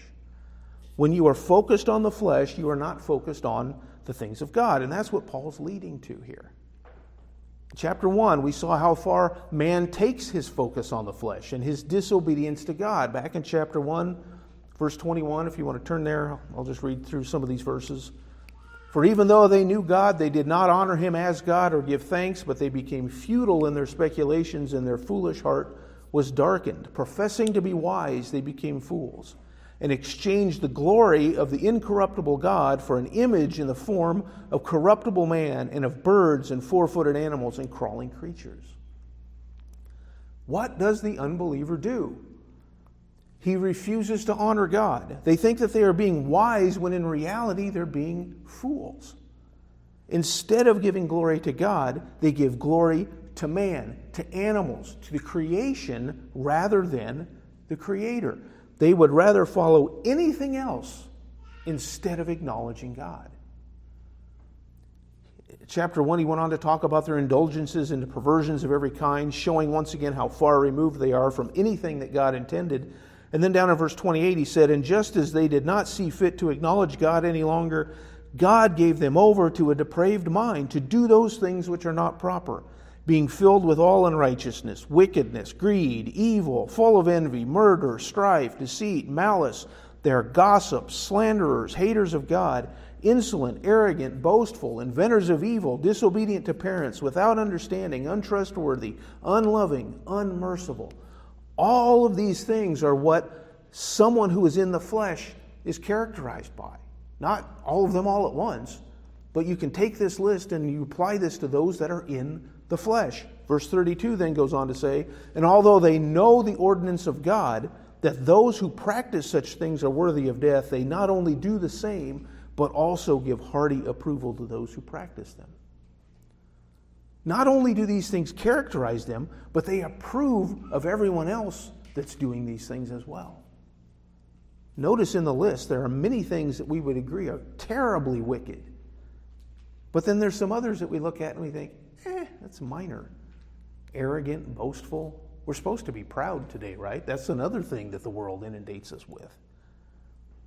When you are focused on the flesh, you are not focused on the things of God. And that's what Paul's leading to here. Chapter 1, we saw how far man takes his focus on the flesh and his disobedience to God. Back in chapter 1, verse 21, if you want to turn there, I'll just read through some of these verses. For even though they knew God, they did not honor him as God or give thanks, but they became futile in their speculations, and their foolish heart was darkened. Professing to be wise, they became fools, and exchanged the glory of the incorruptible God for an image in the form of corruptible man, and of birds, and four footed animals, and crawling creatures. What does the unbeliever do? He refuses to honor God. They think that they are being wise when in reality they're being fools. Instead of giving glory to God, they give glory to man, to animals, to the creation rather than the Creator. They would rather follow anything else instead of acknowledging God. Chapter 1, he went on to talk about their indulgences and the perversions of every kind, showing once again how far removed they are from anything that God intended. And then down in verse 28, he said, And just as they did not see fit to acknowledge God any longer, God gave them over to a depraved mind to do those things which are not proper, being filled with all unrighteousness, wickedness, greed, evil, full of envy, murder, strife, deceit, malice. They are gossips, slanderers, haters of God, insolent, arrogant, boastful, inventors of evil, disobedient to parents, without understanding, untrustworthy, unloving, unmerciful. All of these things are what someone who is in the flesh is characterized by. Not all of them all at once, but you can take this list and you apply this to those that are in the flesh. Verse 32 then goes on to say, And although they know the ordinance of God, that those who practice such things are worthy of death, they not only do the same, but also give hearty approval to those who practice them. Not only do these things characterize them, but they approve of everyone else that's doing these things as well. Notice in the list, there are many things that we would agree are terribly wicked. But then there's some others that we look at and we think, eh, that's minor. Arrogant, boastful. We're supposed to be proud today, right? That's another thing that the world inundates us with.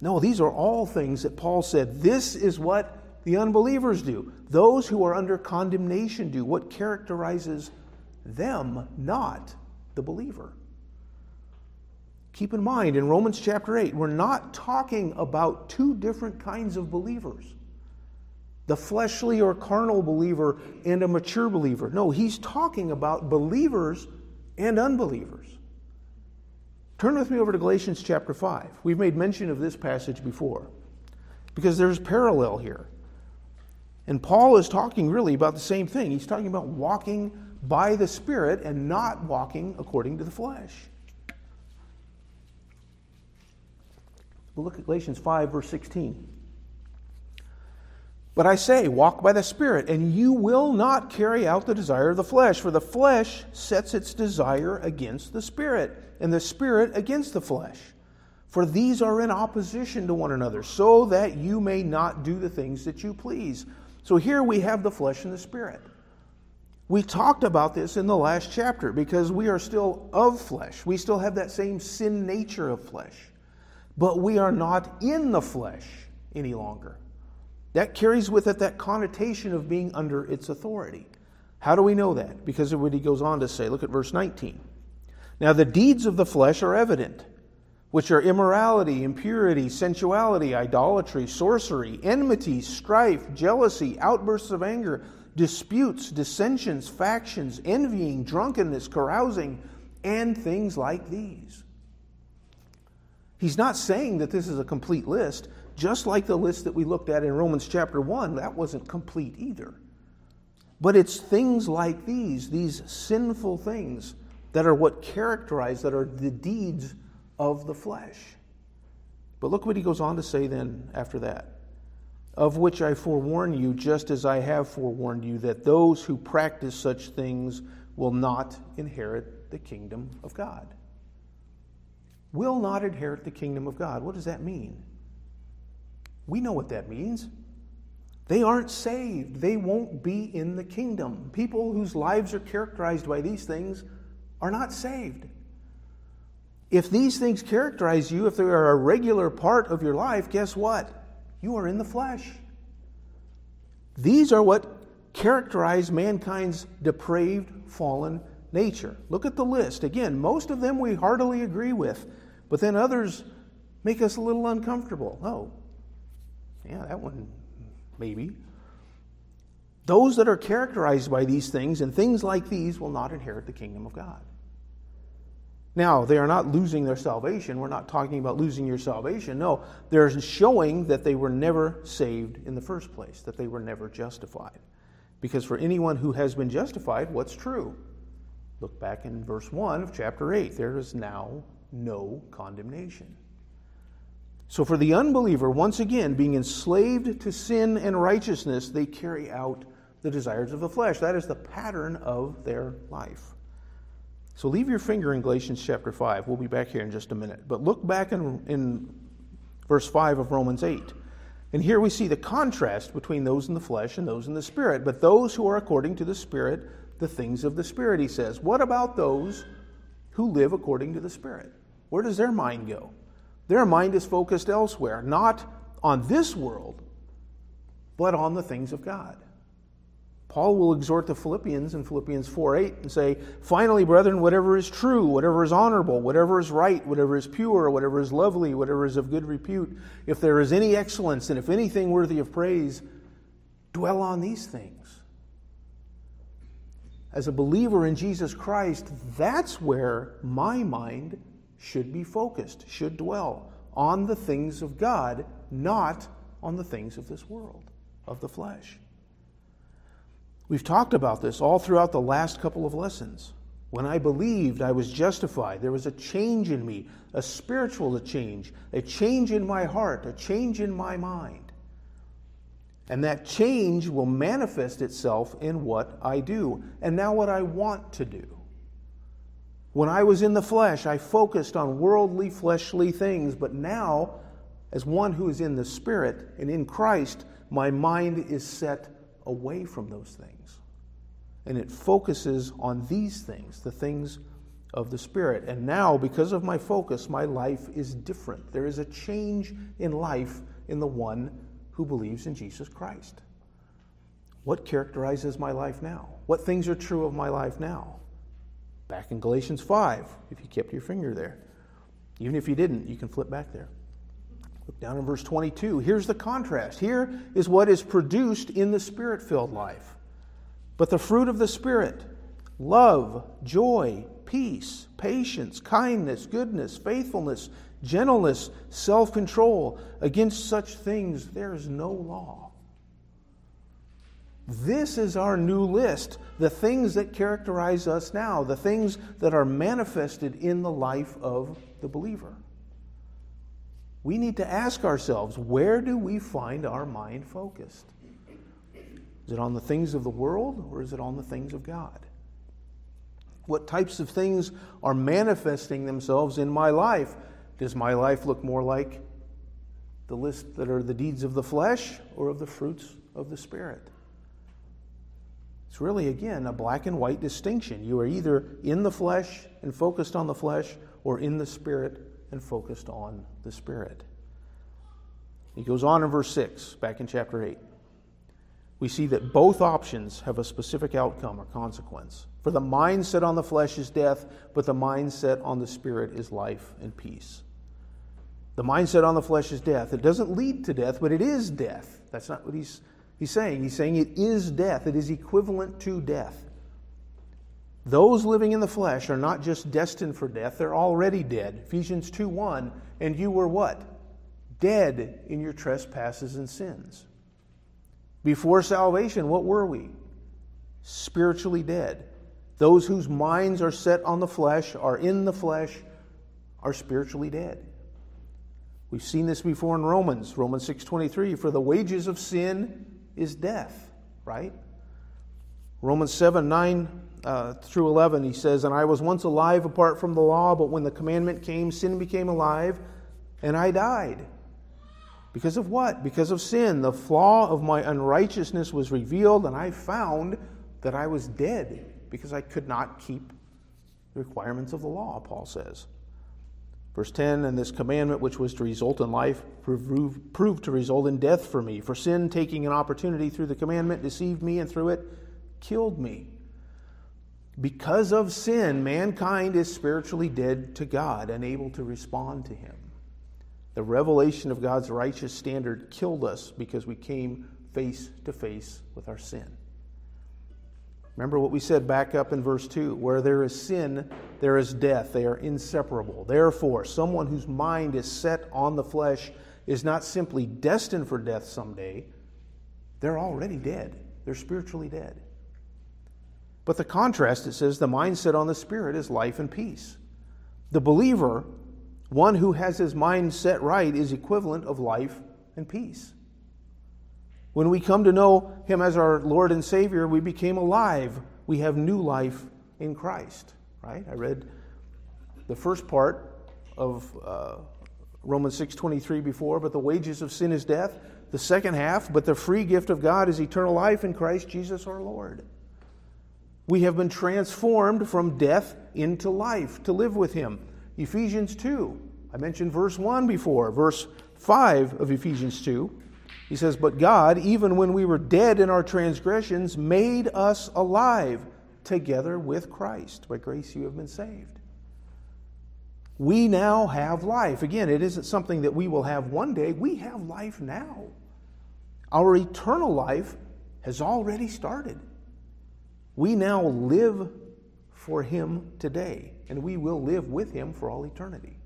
No, these are all things that Paul said, this is what the unbelievers do. Those who are under condemnation do. What characterizes them, not the believer. Keep in mind, in Romans chapter 8, we're not talking about two different kinds of believers the fleshly or carnal believer and a mature believer. No, he's talking about believers and unbelievers. Turn with me over to Galatians chapter 5. We've made mention of this passage before because there's parallel here. And Paul is talking really about the same thing. He's talking about walking by the Spirit and not walking according to the flesh. We'll look at Galatians 5, verse 16. But I say, walk by the Spirit, and you will not carry out the desire of the flesh, for the flesh sets its desire against the Spirit and the Spirit against the flesh. For these are in opposition to one another, so that you may not do the things that you please. So here we have the flesh and the Spirit. We talked about this in the last chapter because we are still of flesh. We still have that same sin nature of flesh. But we are not in the flesh any longer. That carries with it that connotation of being under its authority. How do we know that? Because of what he goes on to say. Look at verse 19. Now, the deeds of the flesh are evident, which are immorality, impurity, sensuality, idolatry, sorcery, enmity, strife, jealousy, outbursts of anger, disputes, dissensions, factions, envying, drunkenness, carousing, and things like these. He's not saying that this is a complete list, just like the list that we looked at in Romans chapter 1, that wasn't complete either. But it's things like these, these sinful things, that are what characterize, that are the deeds of the flesh. But look what he goes on to say then after that. Of which I forewarn you, just as I have forewarned you, that those who practice such things will not inherit the kingdom of God. Will not inherit the kingdom of God. What does that mean? We know what that means. They aren't saved. They won't be in the kingdom. People whose lives are characterized by these things are not saved. If these things characterize you, if they are a regular part of your life, guess what? You are in the flesh. These are what characterize mankind's depraved, fallen nature. Look at the list. Again, most of them we heartily agree with, but then others make us a little uncomfortable. Oh, yeah, that one, maybe. Those that are characterized by these things and things like these will not inherit the kingdom of God. Now, they are not losing their salvation. We're not talking about losing your salvation. No, they're showing that they were never saved in the first place, that they were never justified. Because for anyone who has been justified, what's true? Look back in verse 1 of chapter 8. There is now no condemnation. So, for the unbeliever, once again, being enslaved to sin and righteousness, they carry out the desires of the flesh. That is the pattern of their life. So leave your finger in Galatians chapter 5. We'll be back here in just a minute. But look back in, in verse 5 of Romans 8. And here we see the contrast between those in the flesh and those in the spirit. But those who are according to the spirit, the things of the spirit, he says. What about those who live according to the spirit? Where does their mind go? Their mind is focused elsewhere, not on this world, but on the things of God. Paul will exhort the Philippians in Philippians 4 8 and say, Finally, brethren, whatever is true, whatever is honorable, whatever is right, whatever is pure, whatever is lovely, whatever is of good repute, if there is any excellence and if anything worthy of praise, dwell on these things. As a believer in Jesus Christ, that's where my mind should be focused, should dwell on the things of God, not on the things of this world, of the flesh. We've talked about this all throughout the last couple of lessons. When I believed, I was justified. There was a change in me, a spiritual change, a change in my heart, a change in my mind. And that change will manifest itself in what I do, and now what I want to do. When I was in the flesh, I focused on worldly, fleshly things, but now, as one who is in the Spirit and in Christ, my mind is set away from those things. And it focuses on these things, the things of the Spirit. And now, because of my focus, my life is different. There is a change in life in the one who believes in Jesus Christ. What characterizes my life now? What things are true of my life now? Back in Galatians 5, if you kept your finger there. Even if you didn't, you can flip back there. Look down in verse 22. Here's the contrast. Here is what is produced in the spirit filled life. But the fruit of the Spirit love, joy, peace, patience, kindness, goodness, faithfulness, gentleness, self control. Against such things there is no law. This is our new list, the things that characterize us now, the things that are manifested in the life of the believer we need to ask ourselves where do we find our mind focused? Is it on the things of the world or is it on the things of God? What types of things are manifesting themselves in my life? Does my life look more like the list that are the deeds of the flesh or of the fruits of the Spirit? It's really, again, a black and white distinction. You are either in the flesh and focused on the flesh or in the Spirit and focused on the Spirit. He goes on in verse 6, back in chapter 8. We see that both options have a specific outcome or consequence. For the mindset on the flesh is death, but the mindset on the Spirit is life and peace. The mindset on the flesh is death. It doesn't lead to death, but it is death. That's not what he's, he's saying. He's saying it is death, it is equivalent to death. Those living in the flesh are not just destined for death, they're already dead. Ephesians 2 1. And you were what? Dead in your trespasses and sins. Before salvation, what were we? Spiritually dead. Those whose minds are set on the flesh, are in the flesh, are spiritually dead. We've seen this before in Romans, Romans 6:23, for the wages of sin is death, right? Romans 7 9 uh, through 11, he says, And I was once alive apart from the law, but when the commandment came, sin became alive, and I died. Because of what? Because of sin. The flaw of my unrighteousness was revealed, and I found that I was dead because I could not keep the requirements of the law, Paul says. Verse 10 And this commandment, which was to result in life, proved, proved to result in death for me. For sin, taking an opportunity through the commandment, deceived me, and through it, killed me. Because of sin, mankind is spiritually dead to God, unable to respond to Him. The revelation of God's righteous standard killed us because we came face to face with our sin. Remember what we said back up in verse 2 where there is sin, there is death. They are inseparable. Therefore, someone whose mind is set on the flesh is not simply destined for death someday, they're already dead. They're spiritually dead. But the contrast, it says, the mindset on the Spirit is life and peace. The believer, one who has his mind set right, is equivalent of life and peace. When we come to know Him as our Lord and Savior, we became alive. We have new life in Christ, right? I read the first part of uh, Romans 6.23 before, but the wages of sin is death. The second half, but the free gift of God is eternal life in Christ Jesus our Lord. We have been transformed from death into life to live with Him. Ephesians 2. I mentioned verse 1 before. Verse 5 of Ephesians 2. He says, But God, even when we were dead in our transgressions, made us alive together with Christ. By grace you have been saved. We now have life. Again, it isn't something that we will have one day. We have life now. Our eternal life has already started. We now live for Him today, and we will live with Him for all eternity.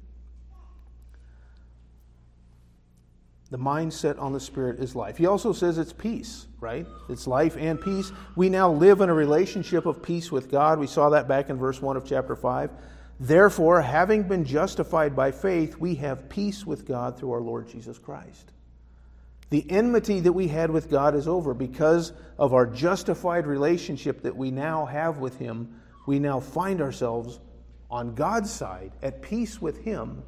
The mindset on the Spirit is life. He also says it's peace, right? It's life and peace. We now live in a relationship of peace with God. We saw that back in verse 1 of chapter 5. Therefore, having been justified by faith, we have peace with God through our Lord Jesus Christ. The enmity that we had with God is over because of our justified relationship that we now have with Him. We now find ourselves on God's side, at peace with Him,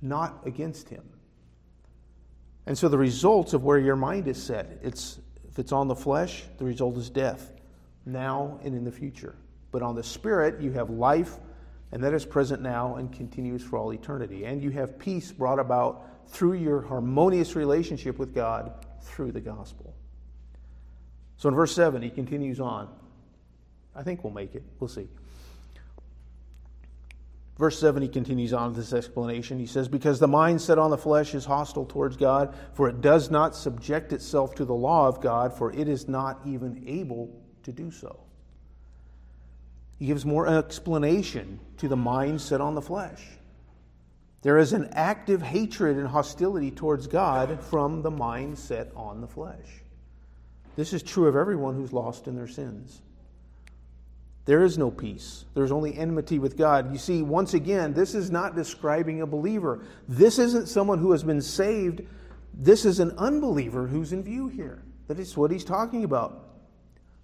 not against Him. And so the results of where your mind is set, it's if it's on the flesh, the result is death, now and in the future. But on the spirit, you have life, and that is present now and continues for all eternity. And you have peace brought about through your harmonious relationship with God through the gospel. So in verse 7, he continues on. I think we'll make it. We'll see. Verse 7, he continues on with this explanation. He says, Because the mind set on the flesh is hostile towards God, for it does not subject itself to the law of God, for it is not even able to do so. He gives more explanation to the mind set on the flesh. There is an active hatred and hostility towards God from the mind set on the flesh. This is true of everyone who's lost in their sins. There is no peace. There's only enmity with God. You see, once again, this is not describing a believer. This isn't someone who has been saved. This is an unbeliever who's in view here. That is what he's talking about.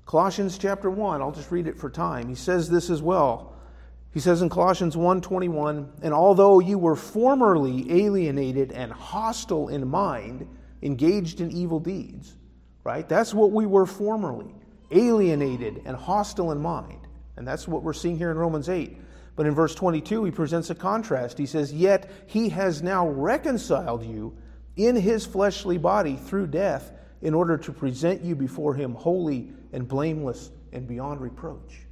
Colossians chapter 1, I'll just read it for time. He says this as well. He says in Colossians 1:21, "And although you were formerly alienated and hostile in mind, engaged in evil deeds." Right? That's what we were formerly, alienated and hostile in mind. And that's what we're seeing here in Romans 8. But in verse 22, he presents a contrast. He says, Yet he has now reconciled you in his fleshly body through death in order to present you before him holy and blameless and beyond reproach.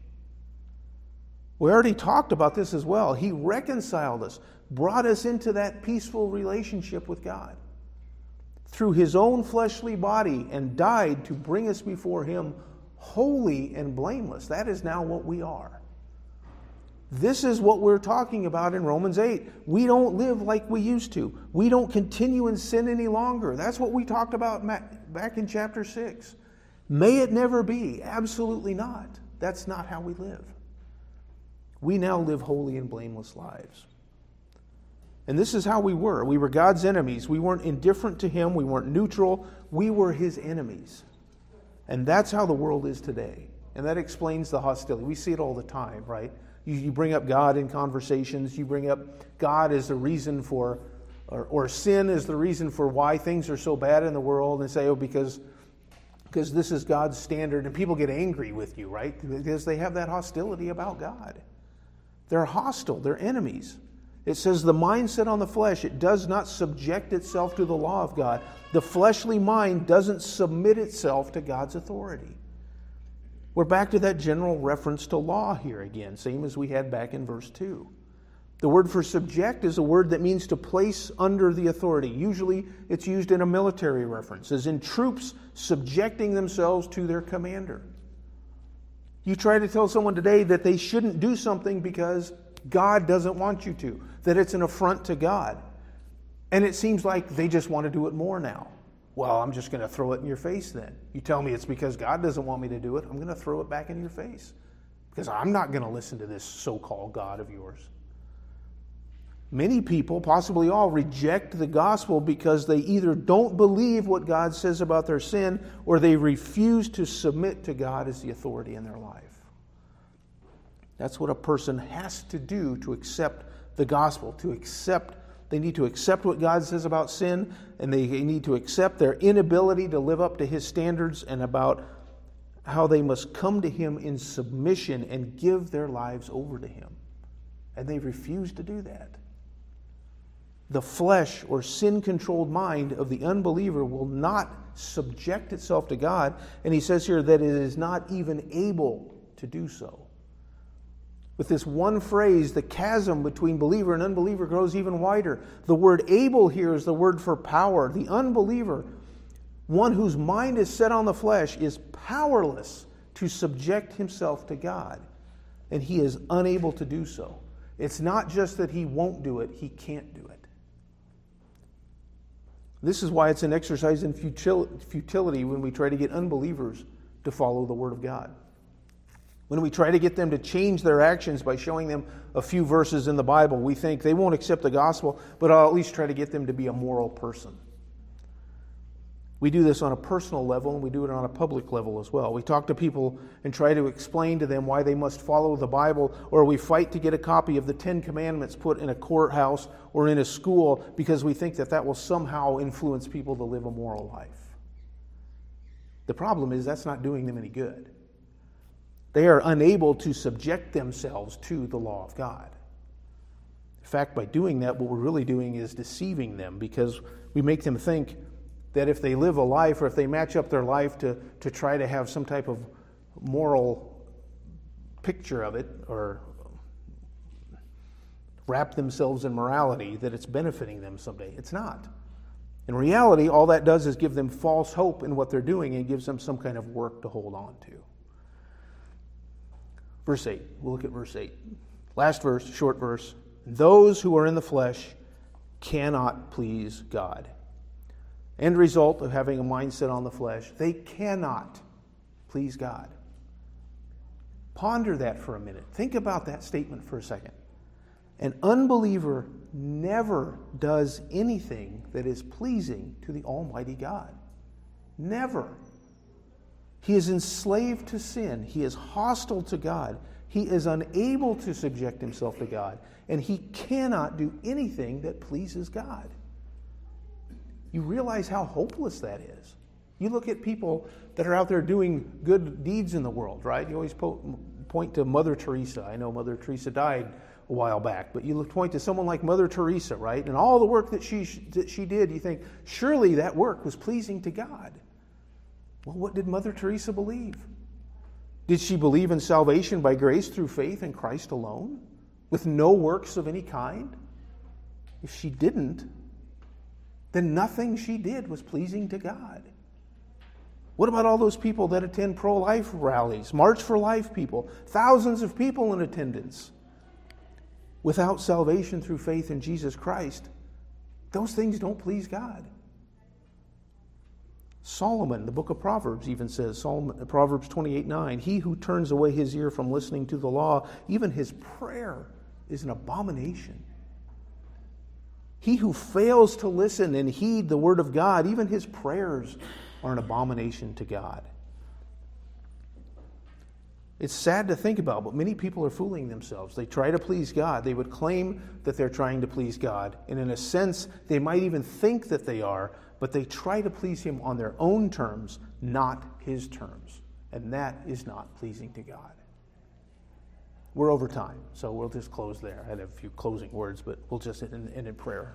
We already talked about this as well. He reconciled us, brought us into that peaceful relationship with God through his own fleshly body and died to bring us before him holy and blameless. That is now what we are. This is what we're talking about in Romans 8. We don't live like we used to. We don't continue in sin any longer. That's what we talked about back in chapter 6. May it never be. Absolutely not. That's not how we live. We now live holy and blameless lives. And this is how we were. We were God's enemies. We weren't indifferent to Him. We weren't neutral. We were His enemies. And that's how the world is today. And that explains the hostility. We see it all the time, right? You, you bring up God in conversations, you bring up God as the reason for, or, or sin is the reason for why things are so bad in the world, and say, oh, because because this is God's standard, and people get angry with you, right? Because they have that hostility about God. They're hostile, they're enemies. It says the mindset on the flesh, it does not subject itself to the law of God. The fleshly mind doesn't submit itself to God's authority. We're back to that general reference to law here again, same as we had back in verse 2. The word for subject is a word that means to place under the authority. Usually it's used in a military reference, as in troops subjecting themselves to their commander. You try to tell someone today that they shouldn't do something because God doesn't want you to, that it's an affront to God. And it seems like they just want to do it more now. Well, I'm just going to throw it in your face then. You tell me it's because God doesn't want me to do it, I'm going to throw it back in your face. Because I'm not going to listen to this so called God of yours. Many people, possibly all, reject the gospel because they either don't believe what God says about their sin or they refuse to submit to God as the authority in their life. That's what a person has to do to accept the gospel, to accept they need to accept what God says about sin, and they need to accept their inability to live up to His standards and about how they must come to Him in submission and give their lives over to Him. And they refuse to do that. The flesh or sin controlled mind of the unbeliever will not subject itself to God. And he says here that it is not even able to do so. With this one phrase, the chasm between believer and unbeliever grows even wider. The word able here is the word for power. The unbeliever, one whose mind is set on the flesh, is powerless to subject himself to God. And he is unable to do so. It's not just that he won't do it, he can't do it. This is why it's an exercise in futility when we try to get unbelievers to follow the Word of God. When we try to get them to change their actions by showing them a few verses in the Bible, we think they won't accept the gospel, but I'll at least try to get them to be a moral person. We do this on a personal level and we do it on a public level as well. We talk to people and try to explain to them why they must follow the Bible, or we fight to get a copy of the Ten Commandments put in a courthouse or in a school because we think that that will somehow influence people to live a moral life. The problem is that's not doing them any good. They are unable to subject themselves to the law of God. In fact, by doing that, what we're really doing is deceiving them because we make them think that if they live a life or if they match up their life to, to try to have some type of moral picture of it or wrap themselves in morality, that it's benefiting them someday. It's not. In reality, all that does is give them false hope in what they're doing and gives them some kind of work to hold on to. Verse 8. We'll look at verse 8. Last verse, short verse. Those who are in the flesh cannot please God. End result of having a mindset on the flesh, they cannot please God. Ponder that for a minute. Think about that statement for a second. An unbeliever never does anything that is pleasing to the Almighty God. Never. He is enslaved to sin. He is hostile to God. He is unable to subject himself to God. And he cannot do anything that pleases God. You realize how hopeless that is. You look at people that are out there doing good deeds in the world, right? You always po- point to Mother Teresa. I know Mother Teresa died a while back, but you point to someone like Mother Teresa, right? And all the work that she, that she did, you think, surely that work was pleasing to God. Well, what did Mother Teresa believe? Did she believe in salvation by grace through faith in Christ alone, with no works of any kind? If she didn't, then nothing she did was pleasing to God. What about all those people that attend pro life rallies, March for Life people, thousands of people in attendance? Without salvation through faith in Jesus Christ, those things don't please God. Solomon, the book of Proverbs, even says, Solomon, Proverbs 28 9, he who turns away his ear from listening to the law, even his prayer is an abomination. He who fails to listen and heed the word of God, even his prayers are an abomination to God. It's sad to think about, but many people are fooling themselves. They try to please God. They would claim that they're trying to please God. And in a sense, they might even think that they are, but they try to please Him on their own terms, not His terms. And that is not pleasing to God. We're over time, so we'll just close there. I had a few closing words, but we'll just end in prayer.